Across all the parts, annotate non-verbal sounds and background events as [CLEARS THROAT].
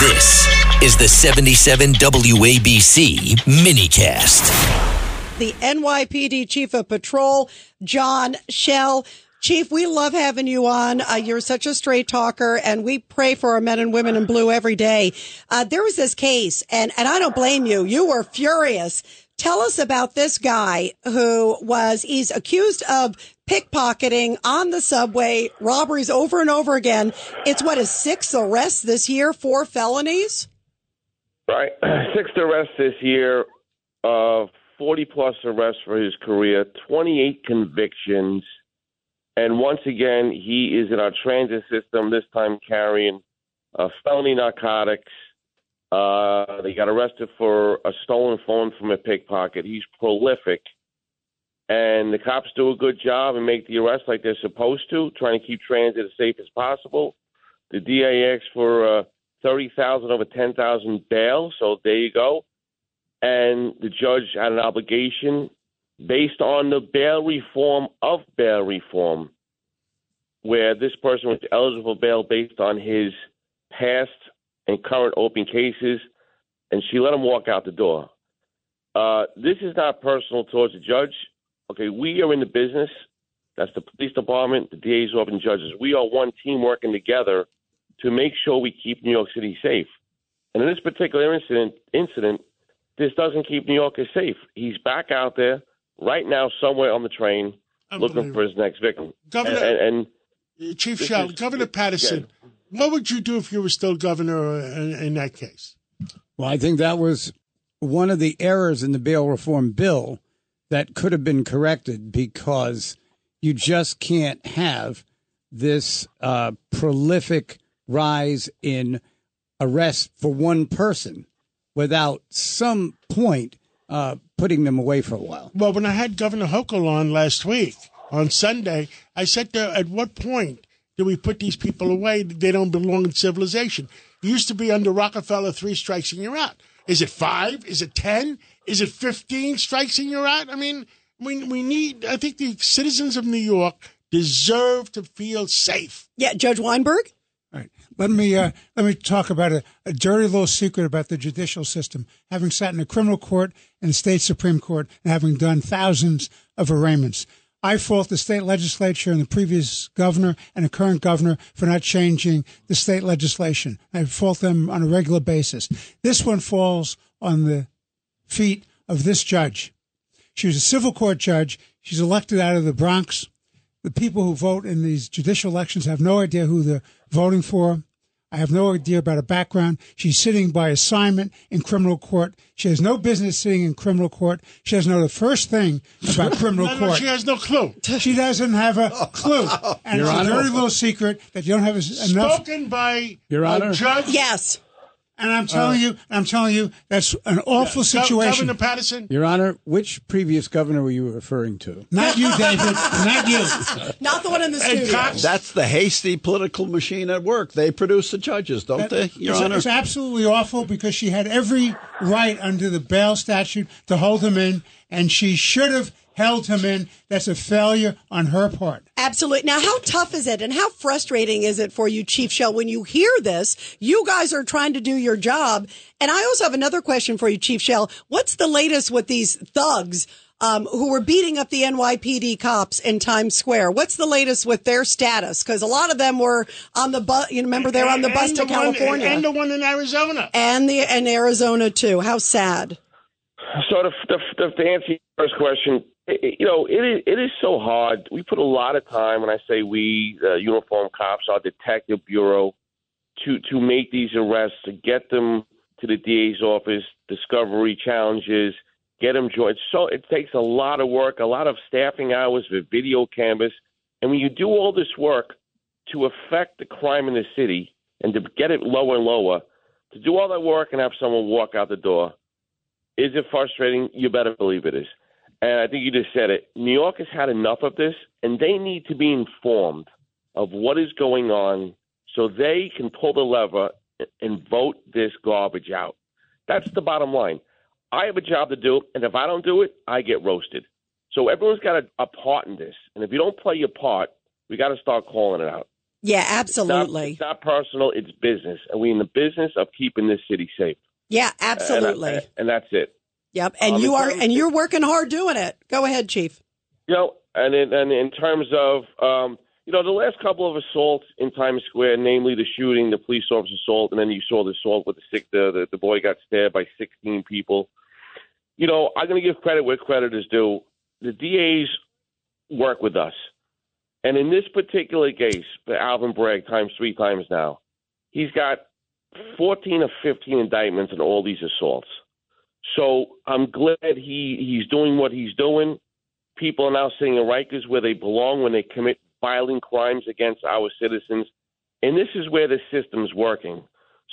This is the 77 WABC minicast. The NYPD Chief of Patrol, John Chell. Chief, we love having you on. Uh, you're such a straight talker, and we pray for our men and women in blue every day. Uh, there was this case, and, and I don't blame you. You were furious. Tell us about this guy who was, he's accused of pickpocketing on the subway, robberies over and over again. It's what is his sixth arrest this year, four felonies? Right. [CLEARS THROAT] Sixth arrest this year, uh, 40 plus arrests for his career, 28 convictions. And once again, he is in our transit system, this time carrying uh, felony narcotics. Uh, they got arrested for a stolen phone from a pickpocket. He's prolific. And the cops do a good job and make the arrest like they're supposed to, trying to keep transit as safe as possible. The DA asked for uh, 30,000 over 10,000 bail, so there you go. And the judge had an obligation based on the bail reform of bail reform, where this person was eligible for bail based on his past and current open cases, and she let him walk out the door. Uh, this is not personal towards the judge. Okay, we are in the business. That's the police department, the DA's office, and judges. We are one team working together to make sure we keep New York City safe. And in this particular incident, incident, this doesn't keep New Yorkers safe. He's back out there right now, somewhere on the train, looking for his next victim. Governor- and, and Chief Chell, Governor Paterson, what would you do if you were still governor in, in that case? Well, I think that was one of the errors in the bail reform bill that could have been corrected because you just can't have this uh, prolific rise in arrests for one person without some point uh, putting them away for a while. Well, when I had Governor Hochul on last week on Sunday, I said to at what point do we put these people away? They don't belong in civilization. It used to be under Rockefeller, three strikes and you're out. Is it five? Is it 10? Is it 15 strikes and you're out? I mean, we, we need, I think the citizens of New York deserve to feel safe. Yeah, Judge Weinberg? All right. Let me uh, let me talk about a, a dirty little secret about the judicial system. Having sat in a criminal court and the state supreme court, and having done thousands of arraignments, I fault the state legislature and the previous governor and the current governor for not changing the state legislation. I fault them on a regular basis. This one falls on the feet of this judge. She was a civil court judge. She's elected out of the Bronx. The people who vote in these judicial elections have no idea who they're voting for. I have no idea about her background. She's sitting by assignment in criminal court. She has no business sitting in criminal court. She doesn't know the first thing about [LAUGHS] criminal No, no, court. she has no clue. She doesn't have a [LAUGHS] clue. And Your it's Honor. a very little secret that you don't have as- enough. Spoken by Your a Honor. judge. Yes. And I'm telling uh, you, I'm telling you, that's an awful Gov- situation. Governor Paterson. Your Honor, which previous governor were you referring to? Not you, David. [LAUGHS] Not you. Not the one in the And studio. Cox. That's the hasty political machine at work. They produce the judges, don't they, Your it's, Honor? it's absolutely awful because she had every right under the bail statute to hold him in, and she should have held him in. That's a failure on her part. Absolutely. Now, how tough is it and how frustrating is it for you, Chief Chell, when you hear this? You guys are trying to do your job. And I also have another question for you, Chief Chell. What's the latest with these thugs um, who were beating up the NYPD cops in Times Square? What's the latest with their status? Because a lot of them were on the bus. You remember they were on the bus and to the one- California and the one in Arizona. and the and Arizona too. How sad. So to, to, to, to answer your first question, you know, it is, it is so hard. We put a lot of time, and I say we, uh, uniform cops, our detective bureau, to to make these arrests, to get them to the DA's office, discovery challenges, get them joined. So it takes a lot of work, a lot of staffing hours with video cameras, and when you do all this work to affect the crime in the city and to get it lower and lower, to do all that work and have someone walk out the door is it frustrating? You better believe it is. And I think you just said it. New York has had enough of this, and they need to be informed of what is going on so they can pull the lever and vote this garbage out. That's the bottom line. I have a job to do, and if I don't do it, I get roasted. So everyone's got a, a part in this. And if you don't play your part, we got to start calling it out. Yeah, It's not, absolutely. it's not personal. It's business, and we're in the business of keeping this city safe. Yeah, And I- absolutely. and that's it. Yep. And Um, you are and you're working hard doing it. Go ahead, Chief. You know, and in, and in terms of, um, you know, the last couple of assaults in Times Square, namely the shooting, the police officer assault, and then you saw the assault with the sick, the, the, the boy got stabbed by 16 people. You know, I'm going to give credit where credit is due. The DAs work with us. And in this particular case, Alvin Bragg, times three times now, he's got 14 or 15 indictments in all these assaults. So I'm glad he, he's doing what he's doing people are now sitting in Rikers where they belong when they commit violent crimes against our citizens. And this is where the system's working.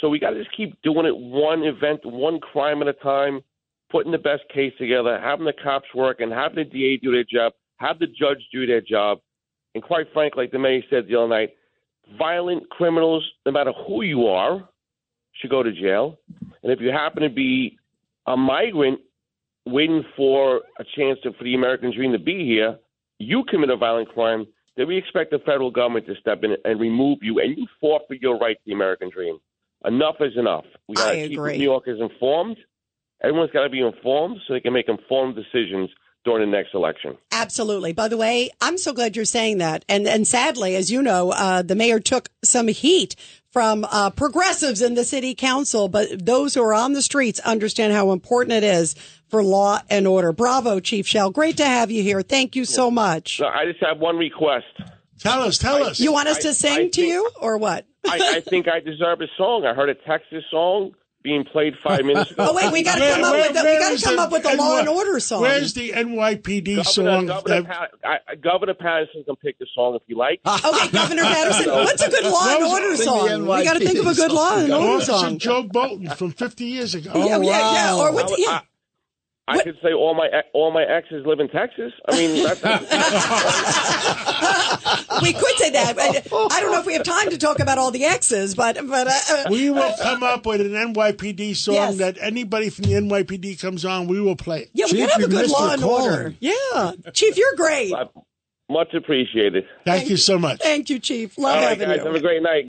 So we got to just keep doing it one event, one crime at a time, putting the best case together, having the cops work, and having the DA do their job, have the judge do their job. And quite frankly, like the mayor said the other night, violent criminals, no matter who you are, should go to jail. And if you happen to be a migrant waiting for a chance to, for the American dream to be here, you commit a violent crime, then we expect the federal government to step in and remove you, and you forfeit your right to the American dream. Enough is enough. We got to keep. New Yorkers informed. Everyone's got to be informed so they can make informed decisions during the next election. Absolutely. By the way, I'm so glad you're saying that. And and sadly, as you know, uh, the mayor took some heat from uh, progressives in the city council, but those who are on the streets understand how important it is for law and order. Bravo, Chief Chell. Great to have you here. Thank you so much. So I just have one request. Tell us, tell us. You want us I- to sing I to think- you or what? I, I think I deserve a song. I heard a Texas song being played five minutes ago. [LAUGHS] Oh wait, we got to Where- come up where- with the, we got to come the up with the law and order song. Where's the NYPD Governor, song? Governor, that- Pat, I, Governor Paterson can pick the song if you like. [LAUGHS] Okay, Governor Paterson. What's a good law and order song? We got to think of a good law and order song. Joe Bolton from 50 years ago. yeah, yeah, yeah. Or what's I- yeah? I could say all my all my exes live in Texas. I mean, that's, [LAUGHS] [LAUGHS] we could say that. but I don't know if we have time to talk about all the exes, but but uh, uh, We will come up with an NYPD song Yes. that anybody from the NYPD comes on, we will play it. yeah, we Chief, gotta have a you good missed law your and calling. order. Yeah, Chief, you're great. much appreciated. Thank you so much. Thank you, Chief. Love All right, having guys, you. have a great night.